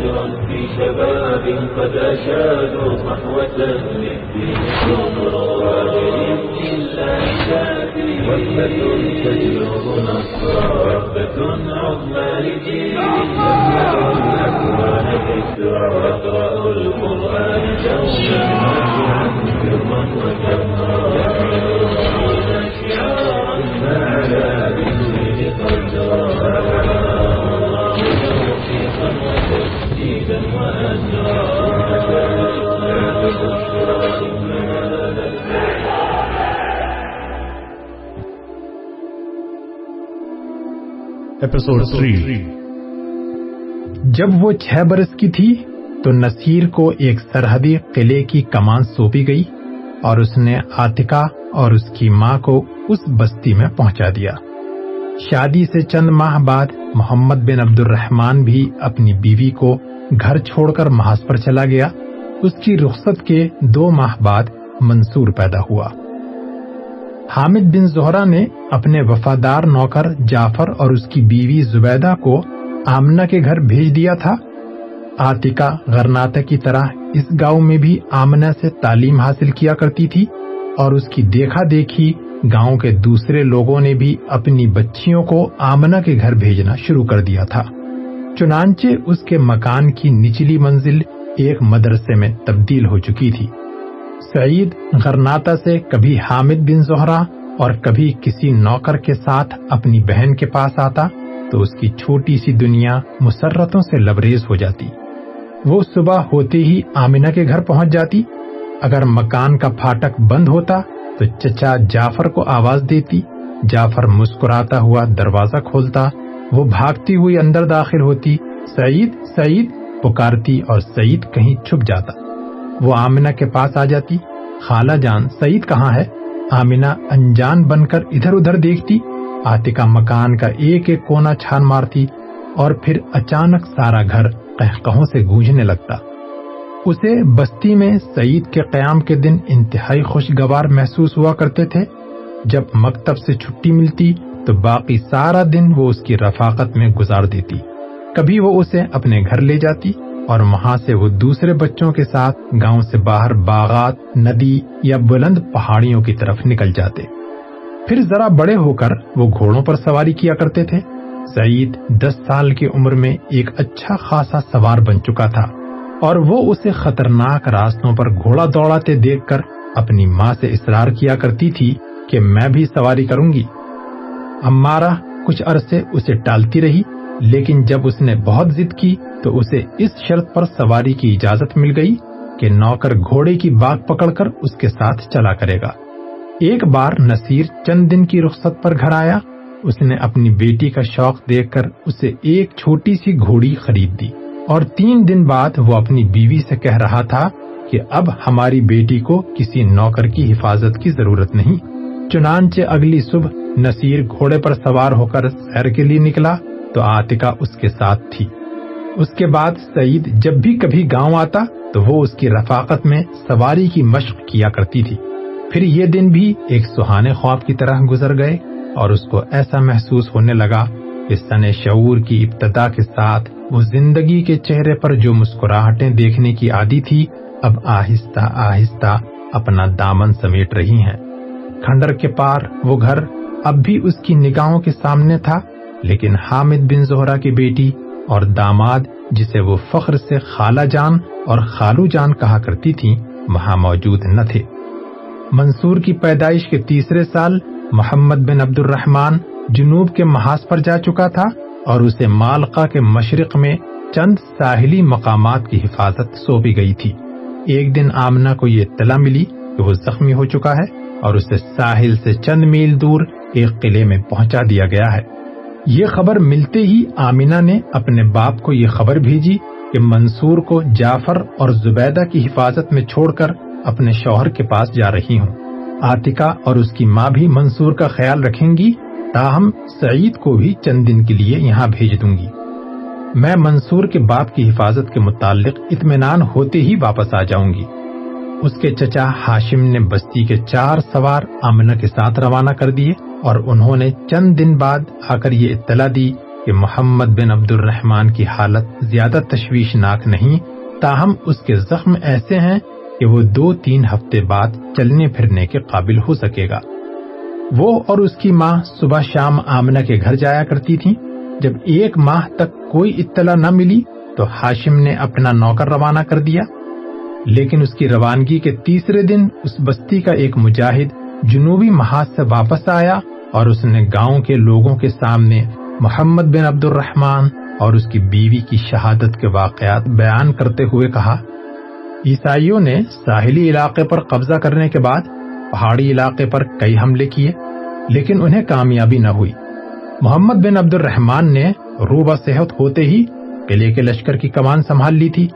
فجرا في شباب قد أشادوا صحوة للدين كبرى بإذن الله تأتي تجلب نصرا وثبة عظمى لجيل يملأ القرآن دوما سرا وجهرا جب وہ چھ برس کی تھی تو نصیر کو ایک سرحدی قلعے کی کمان سونپی گئی اور اس نے آتکا اور اس کی ماں کو اس بستی میں پہنچا دیا۔ شادی سے چند ماہ بعد محمد بن عبد الرحمان بھی اپنی بیوی کو گھر چھوڑ کر محاذ پر چلا گیا۔ اس کی رخصت کے دو ماہ بعد منصور پیدا ہوا۔ حامد بن زہرا نے اپنے وفادار نوکر جعفر اور اس کی بیوی زبیدہ کو آمنا کے گھر بھیج دیا تھا۔ آتکا غرناتا کی طرح اس گاؤں میں بھی آمنا سے تعلیم حاصل کیا کرتی تھی اور اس کی دیکھا دیکھی گاؤں کے دوسرے لوگوں نے بھی اپنی بچیوں کو آمنا کے گھر بھیجنا شروع کر دیا تھا۔ چنانچہ اس کے مکان کی نچلی منزل ایک مدرسے میں تبدیل ہو چکی تھی۔ سعید غرناتا سے کبھی حامد بن زہرا اور کبھی کسی نوکر کے ساتھ اپنی بہن کے پاس آتا تو اس کی چھوٹی سی دنیا مسرتوں سے لبریز ہو جاتی۔ وہ صبح ہوتے ہی آمینہ کے گھر پہنچ جاتی۔ اگر مکان کا پھاٹک بند ہوتا تو چچا جعفر کو آواز دیتی۔ جعفر مسکراتا ہوا دروازہ کھولتا۔ وہ بھاگتی ہوئی اندر داخل ہوتی۔ سعید سعید پکارتی اور سعید کہیں چھپ جاتا۔ وہ آمنا کے پاس آ جاتی۔ خالہ جان، سعید کہاں ہے؟ آمنا انجان بن کر ادھر ادھر دیکھتی۔ آتکا مکان کا ایک ایک کونا چھان مارتی اور پھر اچانک سارا گھر قہقہوں سے گونجنے لگتا۔ اسے بستی میں سعید کے قیام کے دن انتہائی خوشگوار محسوس ہوا کرتے تھے۔ جب مکتب سے چھٹی ملتی تو باقی سارا دن وہ اس کی رفاقت میں گزار دیتی۔ کبھی وہ اسے اپنے گھر لے جاتی اور وہاں سے وہ دوسرے بچوں کے ساتھ گاؤں سے باہر باغات، ندی یا بلند پہاڑیوں کی طرف نکل جاتے۔ پھر ذرا بڑے ہو کر وہ گھوڑوں پر سواری کیا کرتے تھے۔ سعید دس سال کی عمر میں ایک اچھا خاصا سوار بن چکا تھا اور وہ اسے خطرناک راستوں پر گھوڑا دوڑاتے دیکھ کر اپنی ماں سے اصرار کیا کرتی تھی کہ میں بھی سواری کروں گی۔ امارا کچھ عرصے اسے ٹالتی رہی۔ لیکن جب اس نے بہت ضد کی تو اسے اس شرط پر سواری کی اجازت مل گئی کہ نوکر گھوڑے کی باغ پکڑ کر اس کے ساتھ چلا کرے گا۔ ایک بار نصیر چند دن کی رخصت پر گھر آیا۔ اس نے اپنی بیٹی کا شوق دیکھ کر اسے ایک چھوٹی سی گھوڑی خرید دی۔ اور تین دن بعد وہ اپنی بیوی سے کہہ رہا تھا کہ اب ہماری بیٹی کو کسی نوکر کی حفاظت کی ضرورت نہیں۔ چنانچہ اگلی صبح نصیر گھوڑے پر سوار ہو کر سیر کے لیے نکلا۔ تو آتکا اس کے ساتھ تھی۔ اس کے بعد سعید جب بھی کبھی گاؤں آتا تو وہ اس کی رفاقت میں سواری کی مشق کیا کرتی تھی۔ پھر یہ دن بھی ایک سہانے خواب کی طرح گزر گئے اور اس کو ایسا محسوس ہونے لگا کہ سن شعور کی ابتدا کے ساتھ وہ زندگی کے چہرے پر جو مسکراہٹیں دیکھنے کی عادی تھی، اب آہستہ آہستہ اپنا دامن سمیٹ رہی ہیں۔ کھنڈر کے پار وہ گھر اب بھی اس کی نگاہوں کے سامنے تھا۔ لیکن حامد بن زہرا کی بیٹی اور داماد جسے وہ فخر سے خالہ جان اور خالو جان کہا کرتی تھی وہاں موجود نہ تھے۔ منصور کی پیدائش کے تیسرے سال محمد بن عبد الرحمن جنوب کے محاذ پر جا چکا تھا اور اسے مالقہ کے مشرق میں چند ساحلی مقامات کی حفاظت سو بھی گئی تھی۔ ایک دن آمنا کو یہ اطلاع ملی کہ وہ زخمی ہو چکا ہے اور اسے ساحل سے چند میل دور ایک قلعے میں پہنچا دیا گیا ہے۔ یہ خبر ملتے ہی آمینہ نے اپنے باپ کو یہ خبر بھیجی کہ منصور کو جعفر اور زبیدہ کی حفاظت میں چھوڑ کر اپنے شوہر کے پاس جا رہی ہوں۔ آتکا اور اس کی ماں بھی منصور کا خیال رکھیں گی، تاہم سعید کو بھی چند دن کے لیے یہاں بھیج دوں گی۔ میں منصور کے باپ کی حفاظت کے متعلق اطمینان ہوتے ہی واپس آ جاؤں گی۔ اس کے چچا ہاشم نے بستی کے چار سوار آمنہ کے ساتھ روانہ کر دیے۔ اور انہوں نے چند دن بعد آ کر یہ اطلاع دی کہ محمد بن عبد الرحمان کی حالت زیادہ تشویشناک نہیں، تاہم اس کے زخم ایسے ہیں کہ وہ دو تین ہفتے بعد چلنے پھرنے کے قابل ہو سکے گا۔ وہ اور اس کی ماں صبح شام آمنہ کے گھر جایا کرتی تھی جب ایک ماہ تک کوئی اطلاع نہ ملی تو ہاشم نے اپنا نوکر روانہ کر دیا۔ لیکن اس کی روانگی کے تیسرے دن اس بستی کا ایک مجاہد جنوبی محاذ سے واپس آیا اور اس نے گاؤں کے لوگوں کے سامنے محمد بن عبد الرحمان اور اس کی بیوی کی شہادت کے واقعات بیان کرتے ہوئے کہا، عیسائیوں نے ساحلی علاقے پر قبضہ کرنے کے بعد پہاڑی علاقے پر کئی حملے کیے، لیکن انہیں کامیابی نہ ہوئی۔ محمد بن عبد الرحمان نے روبہ صحت ہوتے ہی قلعے کے لشکر کی کمان سنبھال لی تھی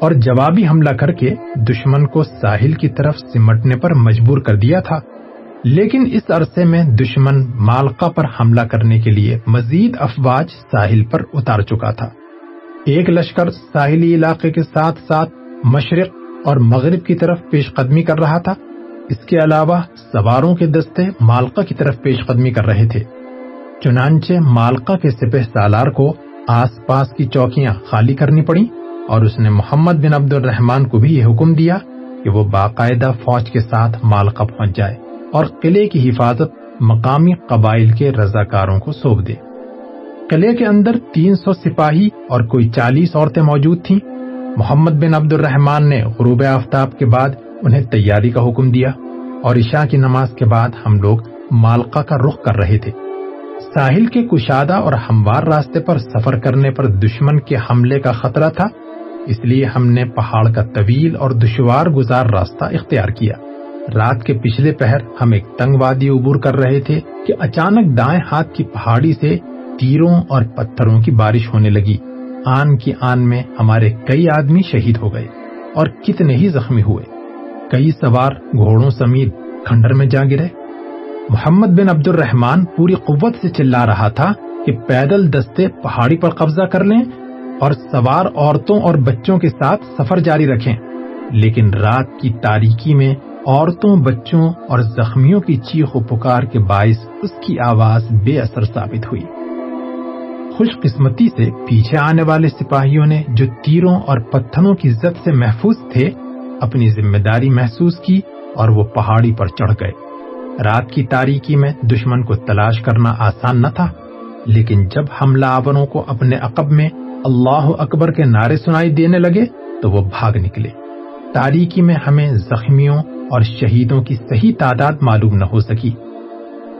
اور جوابی حملہ کر کے دشمن کو ساحل کی طرف سمٹنے پر مجبور کر دیا تھا۔ لیکن اس عرصے میں دشمن مالکا پر حملہ کرنے کے لیے مزید افواج ساحل پر اتار چکا تھا۔ ایک لشکر ساحلی علاقے کے ساتھ ساتھ مشرق اور مغرب کی طرف پیش قدمی کر رہا تھا۔ اس کے علاوہ سواروں کے دستے مالکا کی طرف پیش قدمی کر رہے تھے۔ چنانچہ مالکا کے سپہ سالار کو آس پاس کی چوکیاں خالی کرنی پڑی اور اس نے محمد بن عبد الرحمان کو بھی یہ حکم دیا کہ وہ باقاعدہ فوج کے ساتھ مالکا پہنچ جائے۔ اور قلعے کی حفاظت مقامی قبائل کے رضاکاروں کو سونپ دے۔ قلعے کے اندر تین سو سپاہی اور کوئی چالیس عورتیں موجود تھیں۔ محمد بن عبد الرحمان نے غروب آفتاب کے بعد انہیں تیاری کا حکم دیا اور عشاء کی نماز کے بعد ہم لوگ مالکا کا رخ کر رہے تھے۔ ساحل کے کشادہ اور ہموار راستے پر سفر کرنے پر دشمن کے حملے کا خطرہ تھا، اس لیے ہم نے پہاڑ کا طویل اور دشوار گزار راستہ اختیار کیا۔ رات کے پچھلے پہر ہم ایک تنگ وادی عبور کر رہے تھے کہ اچانک دائیں ہاتھ کی پہاڑی سے تیروں اور پتھروں کی بارش ہونے لگی۔ آن کی آن میں ہمارے کئی آدمی شہید ہو گئے اور کتنے ہی زخمی ہوئے۔ کئی سوار گھوڑوں سمیت کھنڈر میں جا گرے۔ محمد بن عبد الرحمان پوری قوت سے چلا رہا تھا کہ پیدل دستے پہاڑی پر قبضہ کر لیں اور سوار عورتوں اور بچوں کے ساتھ سفر جاری رکھیں۔ لیکن رات کی تاریکی میں عورتوں، بچوں اور زخمیوں کی چیخ و پکار کے باعث اس کی آواز بے اثر ثابت ہوئی۔ خوش قسمتی سے پیچھے آنے والے سپاہیوں نے جو تیروں اور پتھروں کی زد سے محفوظ تھے، اپنی ذمہ داری محسوس کی اور وہ پہاڑی پر چڑھ گئے۔ رات کی تاریکی میں دشمن کو تلاش کرنا آسان نہ تھا، لیکن جب حملہ آوروں کو اپنے عقب میں اللہ اکبر کے نعرے سنائی دینے لگے تو وہ بھاگ نکلے۔ تاریکی میں ہمیں زخمیوں اور شہیدوں کی صحیح تعداد معلوم نہ ہو سکی۔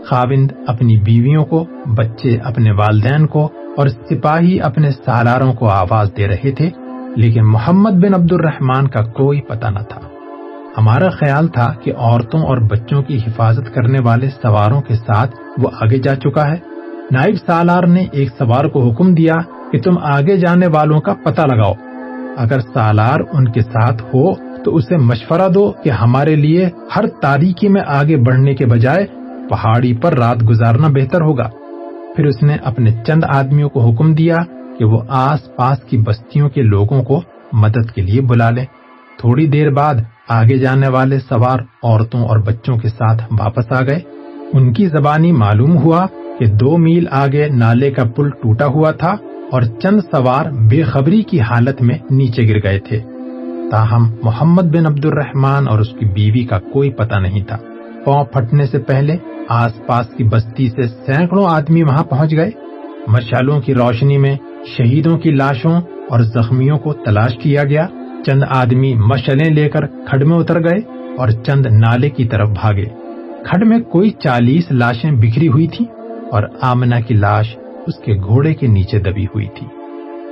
خاوند اپنی بیویوں کو، بچے اپنے والدین کو اور سپاہی اپنے سالاروں کو آواز دے رہے تھے، لیکن محمد بن عبد الرحمان کا کوئی پتہ نہ تھا۔ ہمارا خیال تھا کہ عورتوں اور بچوں کی حفاظت کرنے والے سواروں کے ساتھ وہ آگے جا چکا ہے۔ نائب سالار نے ایک سوار کو حکم دیا کہ تم آگے جانے والوں کا پتہ لگاؤ۔ اگر سالار ان کے ساتھ ہو تو اسے مشورہ دو کہ ہمارے لیے ہر تاریخی میں آگے بڑھنے کے بجائے پہاڑی پر رات گزارنا بہتر ہوگا۔ پھر اس نے اپنے چند آدمیوں کو حکم دیا کہ وہ آس پاس کی بستیوں کے لوگوں کو مدد کے لیے بلا لیں۔ تھوڑی دیر بعد آگے جانے والے سوار عورتوں اور بچوں کے ساتھ واپس آ گئے۔ ان کی زبانی معلوم ہوا کہ دو میل آگے نالے کا پل ٹوٹا ہوا تھا اور چند سوار بے خبری کی حالت میں نیچے گر گئے تھے۔ تاہم محمد بن عبد الرحمان اور اس کی بیوی کا کوئی پتہ نہیں تھا۔ پاؤں پھٹنے سے پہلے آس پاس کی بستی سے سینکڑوں آدمی وہاں پہنچ گئے۔ مشالوں کی روشنی میں شہیدوں کی لاشوں اور زخمیوں کو تلاش کیا گیا۔ چند آدمی مشلیں لے کر کھڈ میں اتر گئے اور چند نالے کی طرف بھاگے۔ کھڈ میں کوئی چالیس لاشیں بکھری ہوئی تھی اور آمنا کی لاش اس کے گھوڑے کے نیچے دبی ہوئی تھی۔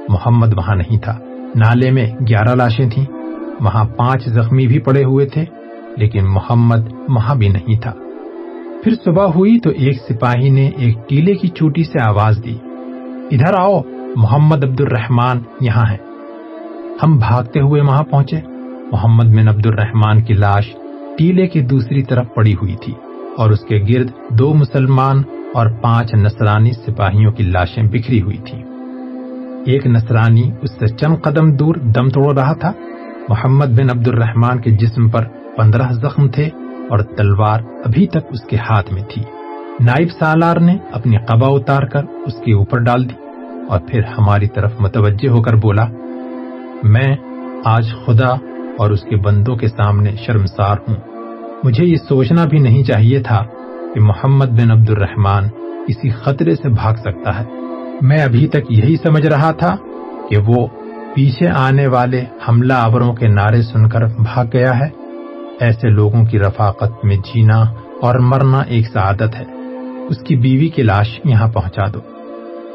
محمد وہاں نہیں تھا۔ نالے میں گیارہ لاشیں تھیں۔ وہاں پانچ زخمی بھی پڑے ہوئے تھے، لیکن محمد وہاں بھی نہیں تھا۔ پھر صبح ہوئی تو ایک سپاہی نے ایک ٹیلے کی چوٹی سے آواز دی۔ ادھر آؤ، محمد عبد الرحمان یہاں ہے ہم بھاگتے ہوئے وہاں پہنچے۔ محمد بن عبد الرحمان کی لاش ٹیلے کی دوسری طرف پڑی ہوئی تھی اور اس کے گرد دو مسلمان اور پانچ نصرانی سپاہیوں کی لاشیں بکھری ہوئی تھی ایک نصرانی اس سے چند قدم دور دم توڑ رہا تھا۔ محمد بن عبد الرحمان کے جسم پر پندرہ زخم تھے اور تلوار ابھی تک اس کے ہاتھ میں تھی۔ نائب سالار نے اپنی قبا اتار کر اس کے اوپر ڈال دی اور پھر ہماری طرف متوجہ ہو کر بولا، میں آج خدا اور اس کے بندوں کے سامنے شرمسار ہوں۔ مجھے یہ سوچنا بھی نہیں چاہیے تھا کہ محمد بن عبد الرحمان کسی خطرے سے بھاگ سکتا ہے۔ میں ابھی تک یہی سمجھ رہا تھا کہ وہ پیچھے آنے والے حملہ آوروں کے نعرے سن کر بھاگ گیا ہے۔ ایسے لوگوں کی رفاقت میں جینا اور مرنا ایک سعادت ہے۔ اس کی بیوی کی لاش یہاں پہنچا دو۔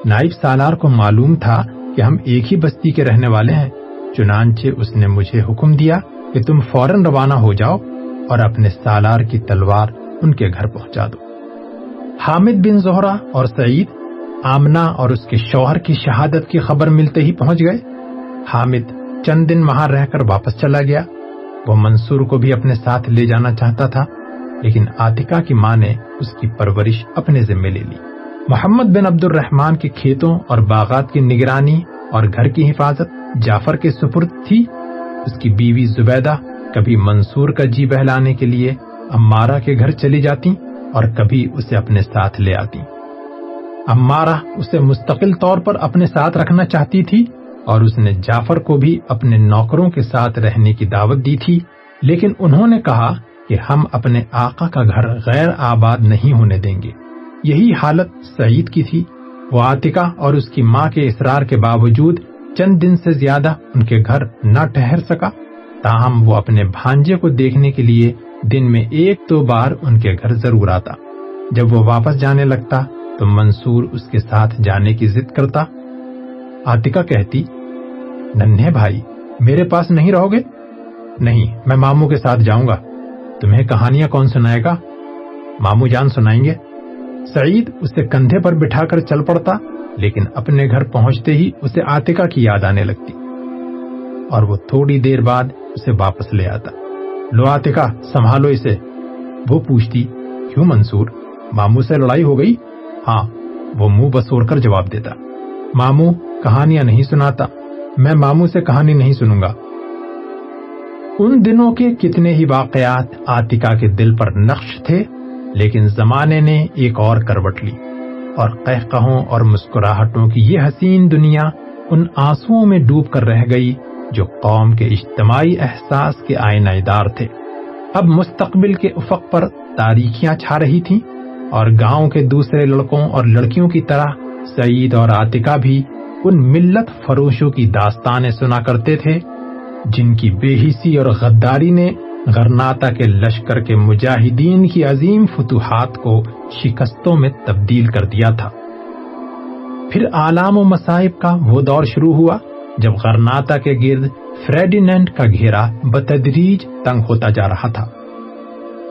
نائب سالار کو معلوم تھا کہ ہم ایک ہی بستی کے رہنے والے ہیں۔ چنانچہ اس نے مجھے حکم دیا کہ تم فوراً روانہ ہو جاؤ اور اپنے سالار کی تلوار ان کے گھر پہنچا دو۔ حامد بن زہرا اور سعید آمنا اور اس کے شوہر کی شہادت کی خبر ملتے ہی پہنچ گئے۔ حامد چند دن وہاں رہ کر واپس چلا گیا۔ وہ منصور کو بھی اپنے ساتھ لے جانا چاہتا تھا، لیکن آتکا کی ماں نے اس کی پرورش اپنے ذمے لے لی۔ محمد بن عبد الرحمان کے کھیتوں اور باغات کی نگرانی اور گھر کی حفاظت جعفر کے سپرد تھی۔ اس کی بیوی زبیدہ کبھی منصور کا جی بہلانے کے لیے امارا کے گھر چلی جاتی اور کبھی اسے اپنے ساتھ لے آتی۔ امارا اسے مستقل طور پر اپنے ساتھ رکھنا چاہتی تھی اور اس نے جعفر کو بھی اپنے نوکروں کے ساتھ رہنے کی دعوت دی تھی، لیکن انہوں نے کہا کہ ہم اپنے آقا کا گھر غیر آباد نہیں ہونے دیں گے۔ یہی حالت سعید کی تھی۔ وہ آتکا اور اس کی ماں کے اصرار کے باوجود چند دن سے زیادہ ان کے گھر نہ ٹہر سکا۔ تاہم وہ اپنے بھانجے کو دیکھنے کے لیے دن میں ایک دو بار ان کے گھر ضرور آتا۔ جب وہ واپس جانے لگتا تو منصور اس کے ساتھ جانے کی ضد کرتا۔ آتکا کہتی، ننھے بھائی، میرے پاس نہیں رہو گے؟ نہیں، میں ماموں کے ساتھ جاؤں گا۔ تمہیں کہانیاں کون سنائے گا؟ ماموں جان سنائیں گے۔ سعید اسے کندھے پر بٹھا کر چل پڑتا، لیکن اپنے گھر پہنچتے ہی اسے آتکا کی یاد آنے لگتی۔ اور وہ تھوڑی دیر بعد اسے واپس لے آتا۔ لو آتکا، سنبھالو اسے۔ وہ پوچھتی، کیوں منصور؟ ماموں سے لڑائی ہو گئی؟ ہاں وہ منہ بسور کر جواب دیتا۔ ماموں کہانیاں نہیں سناتا۔ میں ماموں سے کہانی نہیں سنوں گا۔ ان دنوں کے کتنے ہی واقعات آتکا کے دل پر نقش تھے، لیکن زمانے نے ایک اور کروٹ لی۔ اور قہقہوں اور مسکراہٹوں کی یہ حسین دنیا ان آنسوؤں میں ڈوب کر رہ گئی جو قوم کے اجتماعی احساس کے آئینہ دار تھے۔ اب مستقبل کے افق پر تاریخیاں چھا رہی تھیں اور گاؤں کے دوسرے لڑکوں اور لڑکیوں کی طرح سعید اور آتکا بھی ان ملت فروشوں کی داستانیں سنا کرتے تھے، جن کی بے حسی اور غداری نے غرناتا کے لشکر کے مجاہدین کی عظیم فتوحات کو شکستوں میں تبدیل کر دیا تھا۔ پھر آلام و مصائب کا وہ دور شروع ہوا، جب غرناتا کے گرد فریڈینڈ کا گھیرا بتدریج تنگ ہوتا جا رہا تھا۔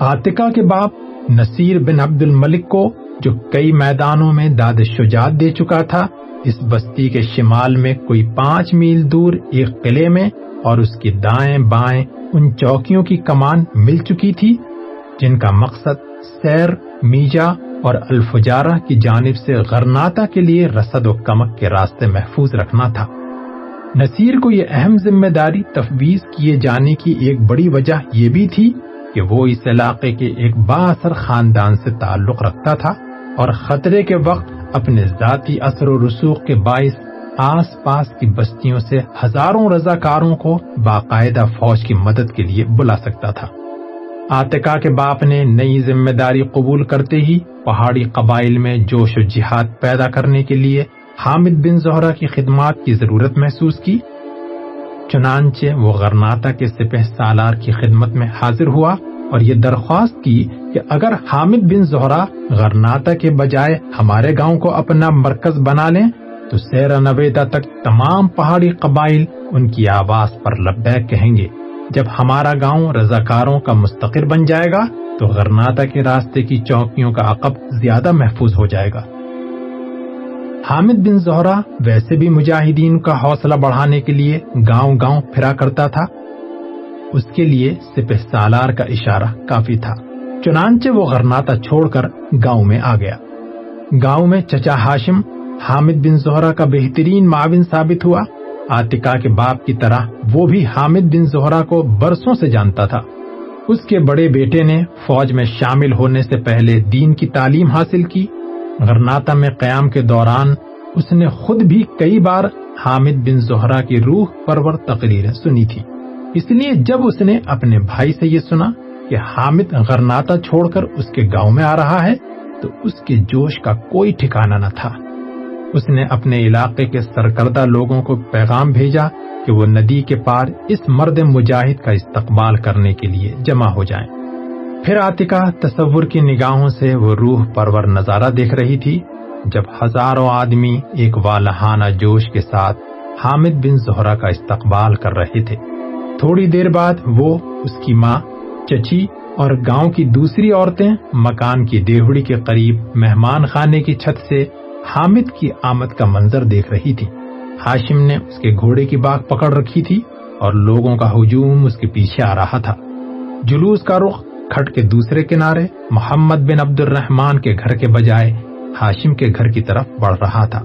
آتکا کے باپ نصیر بن عبد الملک کو جو کئی میدانوں میں داد شجاعت دے چکا تھا اس بستی کے شمال میں کوئی پانچ میل دور ایک قلعے میں اور اس کی دائیں بائیں ان چوکیوں کی کمان مل چکی تھی، جن کا مقصد سیر، میجا اور الفجارہ کی جانب سے غرناتا کے لیے رسد و کمک کے راستے محفوظ رکھنا تھا۔ نصیر کو یہ اہم ذمہ داری تفویض کیے جانے کی ایک بڑی وجہ یہ بھی تھی کہ وہ اس علاقے کے ایک با اثر خاندان سے تعلق رکھتا تھا اور خطرے کے وقت اپنے ذاتی اثر و رسوخ کے باعث آس پاس کی بستیوں سے ہزاروں رضاکاروں کو باقاعدہ فوج کی مدد کے لیے بلا سکتا تھا۔ آتکا کے باپ نے نئی ذمہ داری قبول کرتے ہی پہاڑی قبائل میں جوش و جہاد پیدا کرنے کے لیے حامد بن زہرا کی خدمات کی ضرورت محسوس کی۔ چنانچہ وہ غرناتا کے سپہ سالار کی خدمت میں حاضر ہوا اور یہ درخواست کی کہ اگر حامد بن زہرا غرناتا کے بجائے ہمارے گاؤں کو اپنا مرکز بنا لیں، تو سیرا نویدا تک تمام پہاڑی قبائل ان کی آواز پر لبیک کہیں گے، جب ہمارا گاؤں رضاکاروں کا مستقر بن جائے گا، تو غرناتا کے راستے کی چوکیوں کا عقب زیادہ محفوظ ہو جائے گا۔ حامد بن زہرا ویسے بھی مجاہدین کا حوصلہ بڑھانے کے لیے گاؤں گاؤں پھرا کرتا تھا۔ اس کے لیے سپہ سالار کا اشارہ کافی تھا۔ چنانچہ وہ غرناتا چھوڑ کر گاؤں میں آ گیا۔ گاؤں میں چچا ہاشم، حامد بن زہرا کا بہترین معاون ثابت ہوا۔ آتکا کے باپ کی طرح وہ بھی حامد بن زہرا کو برسوں سے جانتا تھا۔ اس کے بڑے بیٹے نے فوج میں شامل ہونے سے پہلے دین کی تعلیم حاصل کی۔ غرناتا میں قیام کے دوران اس نے خود بھی کئی بار حامد بن زہرا کی روح پرور تقریریں سنی تھی اس لیے جب اس نے اپنے بھائی سے یہ سنا کہ حامد غرناتا چھوڑ کر اس کے گاؤں میں آ رہا ہے، تو اس کے جوش کا کوئی ٹھکانہ نہ تھا۔ اس نے اپنے علاقے کے سرکردہ لوگوں کو پیغام بھیجا کہ وہ ندی کے پار اس مرد مجاہد کا استقبال کرنے کے لیے جمع ہو جائیں۔ پھر آتکا تصور کی نگاہوں سے وہ روح پرور نظارہ دیکھ رہی تھی، جب ہزاروں آدمی ایک والہانہ جوش کے ساتھ حامد بن زہرا کا استقبال کر رہے تھے۔ تھوڑی دیر بعد وہ اس کی ماں چچی اور گاؤں کی دوسری عورتیں مکان کی دیوڑی کے قریب مہمان خانے کی چھت سے حامد کی آمد کا منظر دیکھ رہی تھی۔ ہاشم نے اس کے گھوڑے کی باغ پکڑ رکھی تھی اور لوگوں کا ہجوم اس کے پیچھے آ رہا تھا۔ جلوس کا رخ کھٹ کے دوسرے کنارے محمد بن عبد الرحمان کے گھر کے بجائے ہاشم کے گھر کی طرف بڑھ رہا تھا۔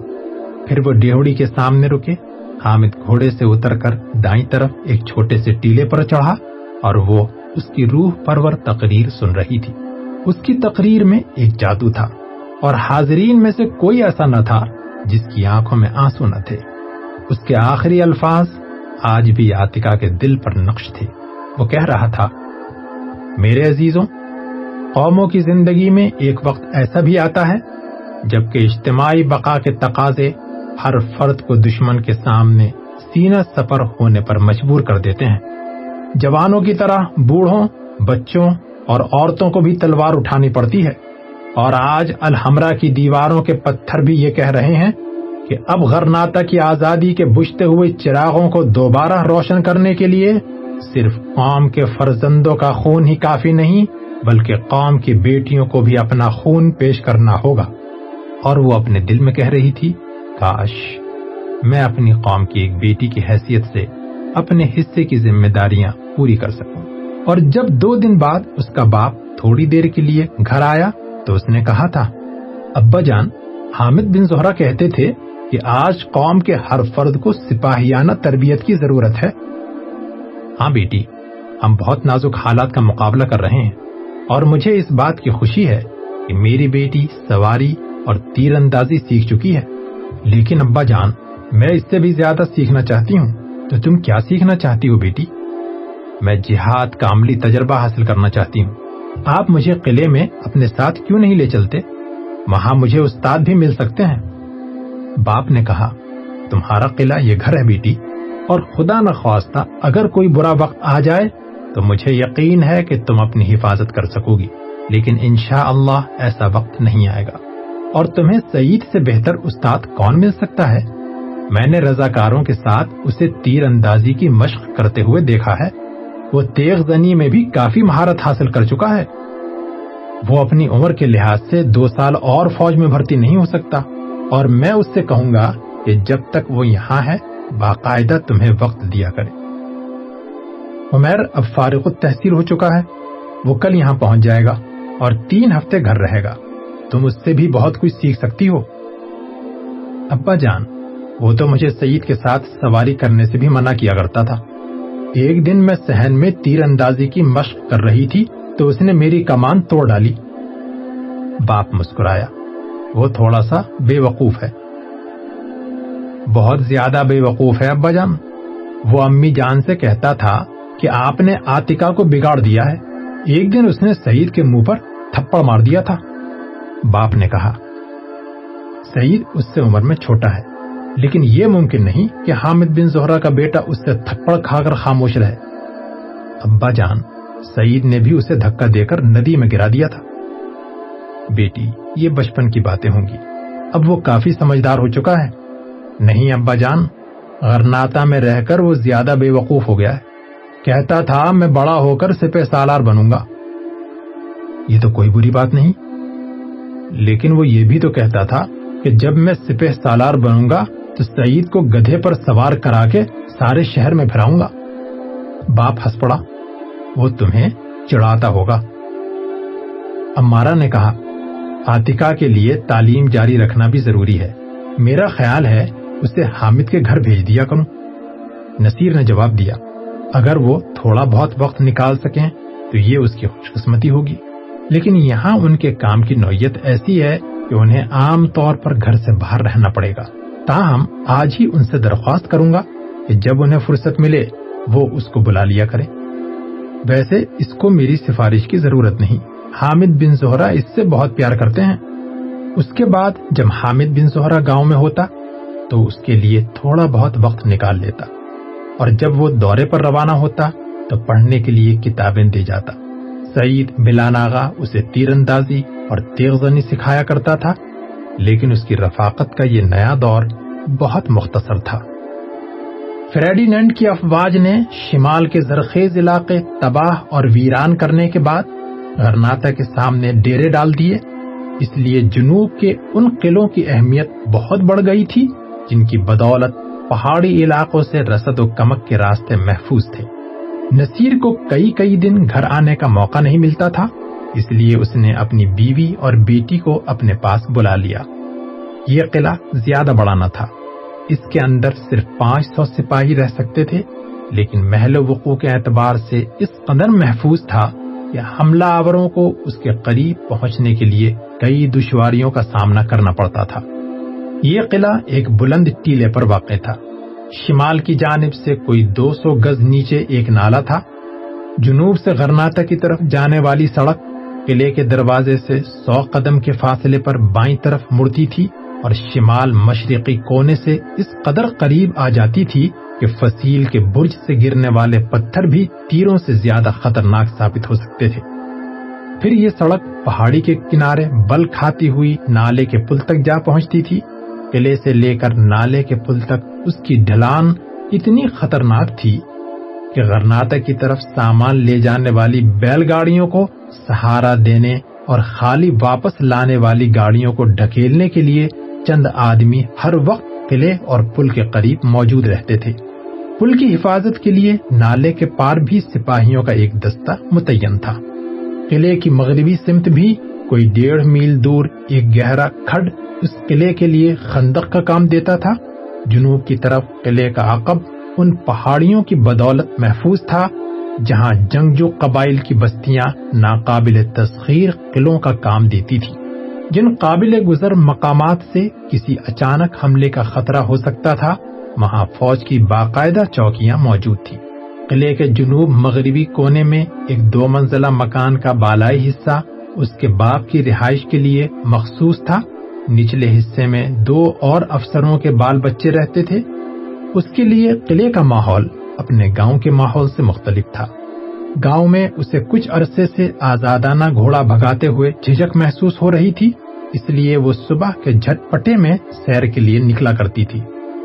پھر وہ ڈیوڑی کے سامنے رکے۔ حامد گھوڑے سے اتر کر دائیں طرف ایک چھوٹے سے ٹیلے پر چڑھا اور وہ اس کی روح پرور تقریر سن رہی تھی۔ اس کی تقریر میں ایک جادو تھا اور حاضرین میں سے کوئی ایسا نہ تھا جس کی آنکھوں میں آنسو نہ تھے۔ اس کے آخری الفاظ آج بھی آتکا کے دل پر نقش تھے۔ وہ کہہ رہا تھا، میرے عزیزوں، قوموں کی زندگی میں ایک وقت ایسا بھی آتا ہے جبکہ اجتماعی بقا کے تقاضے ہر فرد کو دشمن کے سامنے سینہ سفر ہونے پر مجبور کر دیتے ہیں۔ جوانوں کی طرح بوڑھوں، بچوں اور عورتوں کو بھی تلوار اٹھانی پڑتی ہے۔ اور آج الحمرہ کی دیواروں کے پتھر بھی یہ کہہ رہے ہیں کہ اب غرناتا کی آزادی کے بجھتے ہوئے چراغوں کو دوبارہ روشن کرنے کے لیے صرف قوم کے فرزندوں کا خون ہی کافی نہیں، بلکہ قوم کی بیٹیوں کو بھی اپنا خون پیش کرنا ہوگا۔ اور وہ اپنے دل میں کہہ رہی تھی، کاش میں اپنی قوم کی ایک بیٹی کی حیثیت سے اپنے حصے کی ذمہ داریاں پوری کر سکوں۔ اور جب دو دن بعد اس کا باپ تھوڑی دیر کے لیے گھر آیا تو اس نے کہا تھا، ابا جان، حامد بن زہرا کہتے تھے کہ آج قوم کے ہر فرد کو سپاہیانہ تربیت کی ضرورت ہے۔ ہاں بیٹی، ہم بہت نازک حالات کا مقابلہ کر رہے ہیں اور مجھے اس بات کی خوشی ہے کہ میری بیٹی سواری اور تیر اندازی سیکھ چکی ہے۔ لیکن ابا جان، میں اس سے بھی زیادہ سیکھنا چاہتی ہوں۔ تو تم کیا سیکھنا چاہتی ہو بیٹی؟ میں جہاد کا عملی تجربہ حاصل کرنا چاہتی ہوں۔ آپ مجھے قلعے میں اپنے ساتھ کیوں نہیں لے چلتے؟ وہاں مجھے استاد بھی مل سکتے ہیں۔ باپ نے کہا، تمہارا قلعہ یہ گھر ہے بیٹی، اور خدا نخواستہ اگر کوئی برا وقت آ جائے تو مجھے یقین ہے کہ تم اپنی حفاظت کر سکو گی۔ لیکن انشاءاللہ اللہ ایسا وقت نہیں آئے گا۔ اور تمہیں سعید سے بہتر استاد کون مل سکتا ہے؟ میں نے رضاکاروں کے ساتھ اسے تیر اندازی کی مشق کرتے ہوئے دیکھا ہے۔ وہ تیغ زنی میں بھی کافی مہارت حاصل کر چکا ہے۔ وہ اپنی عمر کے لحاظ سے دو سال اور فوج میں بھرتی نہیں ہو سکتا۔ اور میں اس سے کہوں گا کہ جب تک وہ یہاں ہے، باقاعدہ تمہیں وقت دیا کرے۔ عمیر اب فارغ التحصیل ہو چکا ہے۔ وہ کل یہاں پہنچ جائے گا اور تین ہفتے گھر رہے گا۔ تم اس سے بھی بہت کچھ سیکھ سکتی ہو۔ ابا جان، وہ تو مجھے سعید کے ساتھ سواری کرنے سے بھی منع کیا کرتا تھا۔ ایک دن میں سہن میں تیر اندازی کی مشق کر رہی تھی تو اس نے میری کمان توڑ ڈالی۔ باپ مسکرایا۔ وہ تھوڑا سا بے وقوف ہے۔ بہت زیادہ بے وقوف ہے، ابا جان۔ وہ امی جان سے کہتا تھا کہ آپ نے آتکا کو بگاڑ دیا ہے۔ ایک دن اس نے سعید کے منہ پر تھپڑ مار دیا تھا۔ باپ نے کہا، سعید اس سے عمر میں چھوٹا ہے۔ لیکن یہ ممکن نہیں کہ حامد بن زہرا کا بیٹا اس سے تھپڑ کھا کر خاموش رہے۔ ابا جان، سعید نے بھی اسے دھکا دے کر ندی میں گرا دیا تھا۔ بیٹی، یہ بچپن کی باتیں ہوں گی۔ اب وہ کافی سمجھدار ہو چکا ہے۔ نہیں ابا جان، غرناتا میں رہ کر وہ زیادہ بے وقوف ہو گیا ہے۔ کہتا تھا، میں بڑا ہو کر سپہ سالار بنوں گا۔ یہ تو کوئی بری بات نہیں۔ لیکن وہ یہ بھی تو کہتا تھا کہ جب میں سپہ سالار بنوں گا تو سعید کو گدھے پر سوار کرا کے سارے شہر میں پھراؤں گا۔ باپ ہنس پڑا۔ وہ تمہیں چڑھاتا ہوگا۔ امارا نے کہا، آتکا کے لیے تعلیم جاری رکھنا بھی ضروری ہے۔ میرا خیال ہے اسے حامد کے گھر بھیج دیا کروں۔ نصیر نے جواب دیا، اگر وہ تھوڑا بہت وقت نکال سکیں تو یہ اس کی خوش قسمتی ہوگی۔ لیکن یہاں ان کے کام کی نوعیت ایسی ہے کہ انہیں عام طور پر گھر سے باہر رہنا پڑے گا۔ تاہم، آج ہی ان سے درخواست کروں گا کہ جب انہیں فرصت ملے، وہ اس کو بلا لیا کرے۔ ویسے، اس کو میری سفارش کی ضرورت نہیں۔ حامد بن زہرا اس سے بہت پیار کرتے ہیں۔ اس کے بعد جب حامد بن زہرا گاؤں میں ہوتا، تو اس کے لیے تھوڑا بہت وقت نکال لیتا۔ اور جب وہ دورے پر روانہ ہوتا، تو پڑھنے کے لیے کتابیں دے جاتا۔ سعید ملان آغا اسے تیر اندازی اور تیغزنی سکھایا کرتا تھا۔ لیکن اس کی رفاقت کا یہ نیا دور بہت مختصر تھا۔ فریڈینڈ کی افواج نے شمال کے زرخیز علاقے تباہ اور ویران کرنے کے بعد غرناتا کے سامنے ڈیرے ڈال دیے۔ اس لیے جنوب کے ان قلعوں کی اہمیت بہت بڑھ گئی تھی جن کی بدولت پہاڑی علاقوں سے رسد و کمک کے راستے محفوظ تھے۔ نصیر کو کئی کئی دن گھر آنے کا موقع نہیں ملتا تھا۔ اس لیے اس نے اپنی بیوی اور بیٹی کو اپنے پاس بلا لیا۔ یہ قلعہ زیادہ بڑا نہ تھا۔ اس کے اندر صرف پانچ سو سپاہی رہ سکتے تھے، لیکن محل وقوع کے اعتبار سے اس قدر محفوظ تھا کہ حملہ آوروں کو اس کے قریب پہنچنے کے لیے کئی دشواریوں کا سامنا کرنا پڑتا تھا۔ یہ قلعہ ایک بلند ٹیلے پر واقع تھا۔ شمال کی جانب سے کوئی دو سو گز نیچے ایک نالا تھا۔ جنوب سے غرناتا کی طرف جانے والی سڑک قلعے کے دروازے سے سو قدم کے فاصلے پر بائیں طرف مڑتی تھی اور شمال مشرقی کونے سے اس قدر قریب آ جاتی تھی کہ فصیل کے برج سے گرنے والے پتھر بھی تیروں سے زیادہ خطرناک ثابت ہو سکتے تھے۔ پھر یہ سڑک پہاڑی کے کنارے بل کھاتی ہوئی نالے کے پل تک جا پہنچتی تھی۔ قلعے سے لے کر نالے کے پل تک اس کی ڈھلان اتنی خطرناک تھی کہ غرناتا کی طرف سامان لے جانے والی بیل گاڑیوں کو سہارا دینے اور خالی واپس لانے والی گاڑیوں کو ڈھکیلنے کے لیے چند آدمی ہر وقت قلعے اور پل کے قریب موجود رہتے تھے۔ پل کی حفاظت کے لیے نالے کے پار بھی سپاہیوں کا ایک دستہ متعین تھا۔ قلعے کی مغربی سمت بھی کوئی ڈیڑھ میل دور ایک گہرا کھڈ اس قلعے کے لیے خندق کا کام دیتا تھا۔ جنوب کی طرف قلعے کا عقب ان پہاڑیوں کی بدولت محفوظ تھا، جہاں جنگجو قبائل کی بستیاں ناقابل تسخیر قلعوں کا کام دیتی تھی جن قابل گزر مقامات سے کسی اچانک حملے کا خطرہ ہو سکتا تھا، وہاں فوج کی باقاعدہ چوکیاں موجود تھی قلعے کے جنوب مغربی کونے میں ایک دو منزلہ مکان کا بالائی حصہ اس کے باپ کی رہائش کے لیے مخصوص تھا۔ نچلے حصے میں دو اور افسروں کے بال بچے رہتے تھے۔ اس کے لیے قلعے کا ماحول اپنے گاؤں کے ماحول سے مختلف تھا۔ گاؤں میں اسے کچھ عرصے سے آزادانہ گھوڑا بھگاتے ہوئے جھجک محسوس ہو رہی تھی، اس لیے وہ صبح کے جھٹ پٹے میں سیر کے لیے نکلا کرتی تھی۔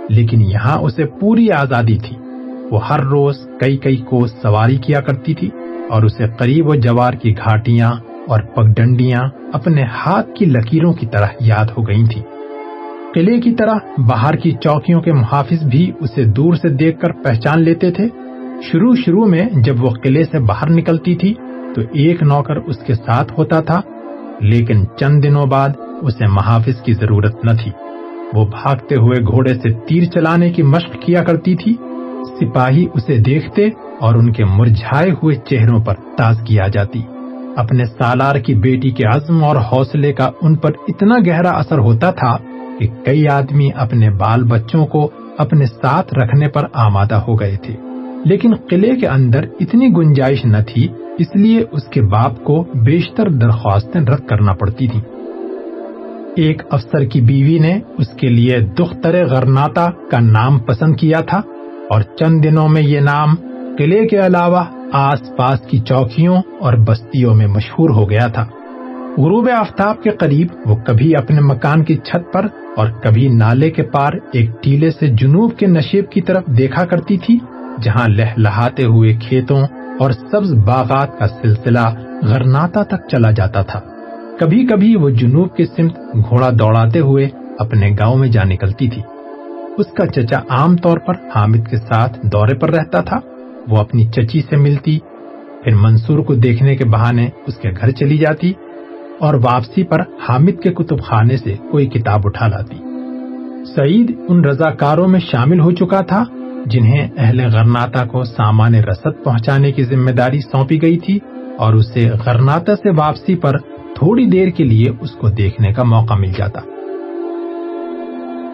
لیکن یہاں اسے پوری آزادی تھی۔ وہ ہر روز کئی کئی کو سواری کیا کرتی تھی اور اسے قریب و جوار کی گھاٹیاں اور پگڈنڈیاں اپنے ہاتھ کی لکیروں کی طرح یاد ہو گئی تھی قلعے کی طرح باہر کی چوکیوں کے محافظ بھی اسے دور سے دیکھ کر پہچان لیتے تھے۔ شروع شروع میں جب وہ قلعے سے باہر نکلتی تھی تو ایک نوکر اس کے ساتھ ہوتا تھا، لیکن چند دنوں بعد اسے محافظ کی ضرورت نہ تھی۔ وہ بھاگتے ہوئے گھوڑے سے تیر چلانے کی مشق کیا کرتی تھی۔ سپاہی اسے دیکھتے اور ان کے مرجھائے ہوئے چہروں پر تازگی آ جاتی۔ اپنے سالار کی بیٹی کے عزم اور حوصلے کا ان پر اتنا گہرا اثر ہوتا تھا کہ کئی آدمی اپنے بال بچوں کو اپنے ساتھ رکھنے پر آمادہ ہو گئے تھے۔ لیکن قلعے کے اندر اتنی گنجائش نہ تھی، اس لیے اس کے باپ کو بیشتر درخواستیں رد کرنا پڑتی تھی ایک افسر کی بیوی نے اس کے لیے دختر غرناتا کا نام پسند کیا تھا اور چند دنوں میں یہ نام قلعے کے علاوہ آس پاس کی چوکیوں اور بستیوں میں مشہور ہو گیا تھا۔ غروب آفتاب کے قریب وہ کبھی اپنے مکان کی چھت پر اور کبھی نالے کے پار ایک ٹیلے سے جنوب کے نشیب کی طرف دیکھا کرتی تھی، جہاں لہ لہاتے ہوئے کھیتوں اور سبز باغات کا سلسلہ غرناتا تک چلا جاتا تھا۔ کبھی کبھی وہ جنوب کے سمت گھوڑا دوڑاتے ہوئے اپنے گاؤں میں جا نکلتی تھی۔ اس کا چچا عام طور پر حامد کے ساتھ دورے پر رہتا تھا۔ وہ اپنی چچی سے ملتی، پھر منصور کو دیکھنے کے بہانے اس کے گھر چلی جاتی۔ اور واپسی پر حامد کے کتب خانے سے کوئی کتاب اٹھا لاتی۔ سعید ان رضاکاروں میں شامل ہو چکا تھا، جنہیں اہل غرناتا کو سامان رسد پہنچانے کی ذمہ داری سونپی گئی تھی اور اسے غرناتا سے واپسی پر تھوڑی دیر کے لیے اس کو دیکھنے کا موقع مل جاتا۔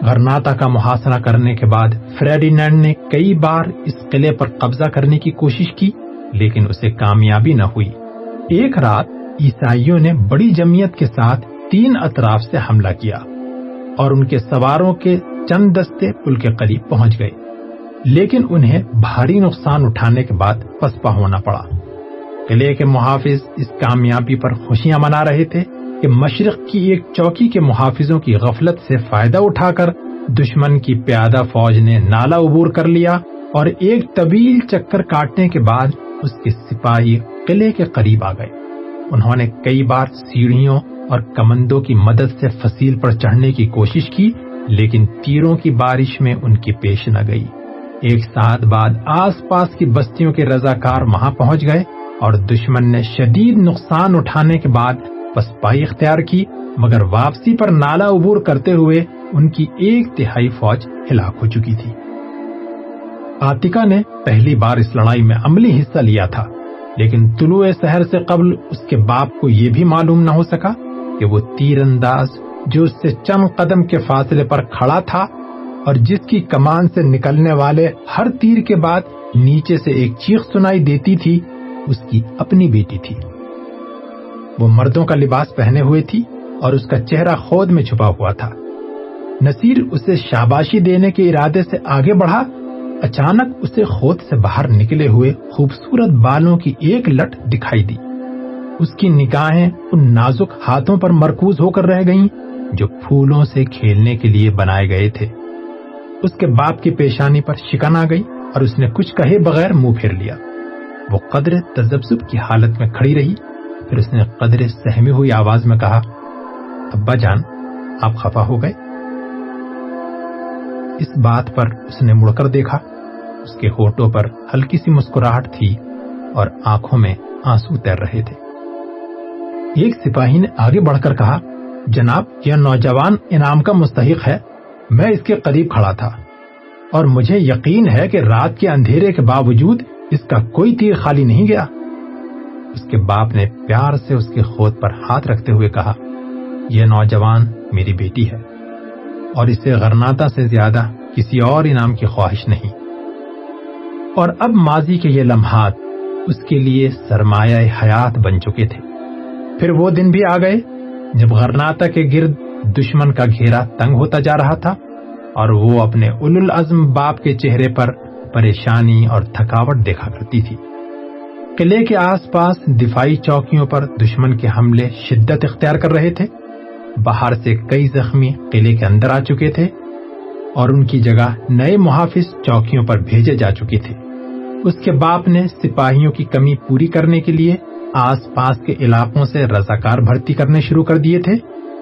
غرناتا کا محاصرہ کرنے کے بعد فریڈینڈ نے کئی بار اس قلعے پر قبضہ کرنے کی کوشش کی، لیکن اسے کامیابی نہ ہوئی۔ ایک رات عیسائیوں نے بڑی جمعیت کے ساتھ تین اطراف سے حملہ کیا اور ان کے سواروں کے چند دستے پل کے قریب پہنچ گئے۔ لیکن انہیں بھاری نقصان اٹھانے کے بعد پسپا ہونا پڑا۔ قلعے کے محافظ اس کامیابی پر خوشیاں منا رہے تھے کہ مشرق کی ایک چوکی کے محافظوں کی غفلت سے فائدہ اٹھا کر دشمن کی پیادہ فوج نے نالا عبور کر لیا اور ایک طویل چکر کاٹنے کے بعد اس کے سپاہی قلعے کے قریب آ گئے۔ انہوں نے کئی بار سیڑھیوں اور کمندوں کی مدد سے فصیل پر چڑھنے کی کوشش کی، لیکن تیروں کی بارش میں ان کی پیش نہ گئی۔ ایک ساتھ بعد آس پاس کی بستیوں کے رضاکار وہاں پہنچ گئے اور دشمن نے شدید نقصان اٹھانے کے بعد پسپائی اختیار کی، مگر واپسی پر نالا عبور کرتے ہوئے ان کی ایک تہائی فوج ہلاک ہو چکی تھی۔ آتکا نے پہلی بار اس لڑائی میں عملی حصہ لیا تھا۔ لیکن طلوع شہر سے قبل اس کے باپ کو یہ بھی معلوم نہ ہو سکا کہ وہ تیر انداز جو اس سے چند قدم کے فاصلے پر کھڑا تھا اور جس کی کمان سے نکلنے والے ہر تیر کے بعد نیچے سے ایک چیخ سنائی دیتی تھی، اس کی اپنی بیٹی تھی۔ وہ مردوں کا لباس پہنے ہوئے تھی اور اس کا چہرہ خود میں چھپا ہوا تھا۔ نصیر اسے شاباشی دینے کے ارادے سے آگے بڑھا اچانک اسے خود سے باہر نکلے ہوئے خوبصورت بالوں کی ایک لٹ دکھائی دی۔ اس کی نگاہیں ان نازک ہاتھوں پر مرکوز ہو کر رہ گئیں جو پھولوں سے کھیلنے کے لیے بنائے گئے تھے۔ اس کے باپ کی پیشانی پر شکن آ گئی اور اس نے کچھ کہے بغیر منہ پھیر لیا۔ وہ قدر تجبسب کی حالت میں کھڑی رہی۔ پھر اس نے قدر سہمی ہوئی آواز میں کہا، ابا جان، آپ خفا ہو گئے؟ اس بات پر اس نے مڑ کر دیکھا۔ اس کے ہوٹوں پر ہلکی سی مسکراہٹ تھی اور آنکھوں میں آنسو تیر رہے تھے۔ ایک سپاہی نے آگے بڑھ کر کہا، جناب، یہ نوجوان انعام کا مستحق ہے۔ میں اس کے قریب کھڑا تھا اور مجھے یقین ہے کہ رات کے اندھیرے کے باوجود اس کا کوئی تیر خالی نہیں گیا۔ اس کے باپ نے پیار سے اس کے خود پر ہاتھ رکھتے ہوئے کہا، یہ نوجوان میری بیٹی ہے۔ اور اسے غرناتا سے زیادہ کسی اور انعام کی خواہش نہیں۔ اور اب ماضی کے یہ لمحات اس کے لیے سرمایہ حیات بن چکے تھے۔ پھر وہ دن بھی آ گئے جب غرناتا کے گرد دشمن کا گھیرا تنگ ہوتا جا رہا تھا اور وہ اپنے اول العزم باپ کے چہرے پر پریشانی اور تھکاوٹ دیکھا کرتی تھی قلعے کے آس پاس دفاعی چوکیوں پر دشمن کے حملے شدت اختیار کر رہے تھے۔ باہر سے کئی زخمی قلعے کے اندر آ چکے تھے اور ان کی جگہ نئے محافظ چوکیوں پر بھیجے جا چکے تھے۔ اس کے باپ نے سپاہیوں کی کمی پوری کرنے کے لیے آس پاس کے علاقوں سے رضاکار بھرتی کرنے شروع کر دیے تھے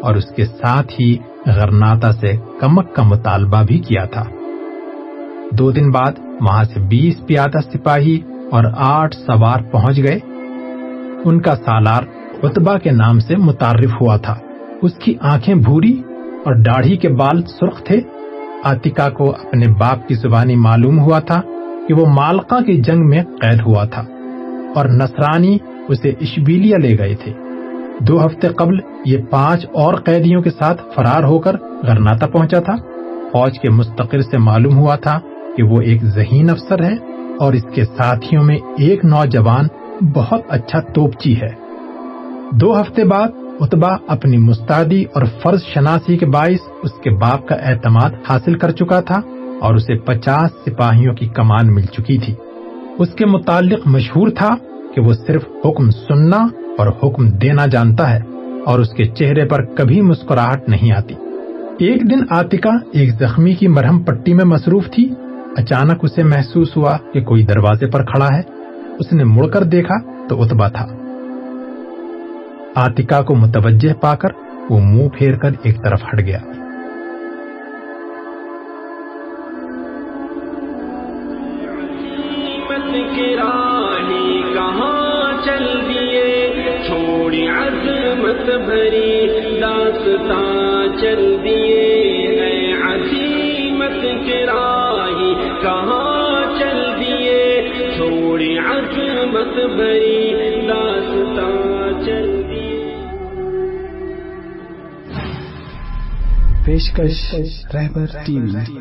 اور اس کے ساتھ ہی غرناتا سے کمک کا مطالبہ بھی کیا تھا۔ دو دن بعد وہاں سے بیس پیادہ سپاہی اور آٹھ سوار پہنچ گئے۔ ان کا سالار اتبا کے نام سے متعارف ہوا تھا۔ اس کی آنکھیں بھوری اور داڑھی کے بال سرخ تھے۔ آتکا کو اپنے باپ کی زبانی معلوم ہوا تھا کہ وہ مالکا کی جنگ میں قید ہوا تھا اور نصرانی اسے اشبیلیا لے گئے تھے۔ دو ہفتے قبل یہ پانچ اور قیدیوں کے ساتھ فرار ہو کر غرناتا پہنچا تھا۔ فوج کے مستقر سے معلوم ہوا تھا کہ وہ ایک ذہین افسر ہے اور اس کے ساتھیوں میں ایک نوجوان بہت اچھا توپچی ہے۔ دو ہفتے بعد اتبا اپنی مستعدی اور فرض شناسی کے باعث اس کے باپ کا اعتماد حاصل کر چکا تھا اور اسے پچاس سپاہیوں کی کمان مل چکی تھی۔ اس کے متعلق مشہور تھا کہ وہ صرف حکم سننا اور حکم دینا جانتا ہے اور اس کے چہرے پر کبھی مسکراہٹ نہیں آتی۔ ایک دن آتکا ایک زخمی کی مرہم پٹی میں مصروف تھی۔ اچانک اسے محسوس ہوا کہ کوئی دروازے پر کھڑا ہے۔ اس نے مڑ کر دیکھا تو اتبا تھا۔ آتکا کو متوجہ پا کر وہ منہ پھیر کر ایک طرف ہٹ گیا۔ کہاں چل دیے؟ چھوڑی عظمت بھری داستان چل دیے۔ عظیمت راہی کہاں چل دیے؟ چھوڑی عظمت بھری پیشکش رہبر ٹیم۔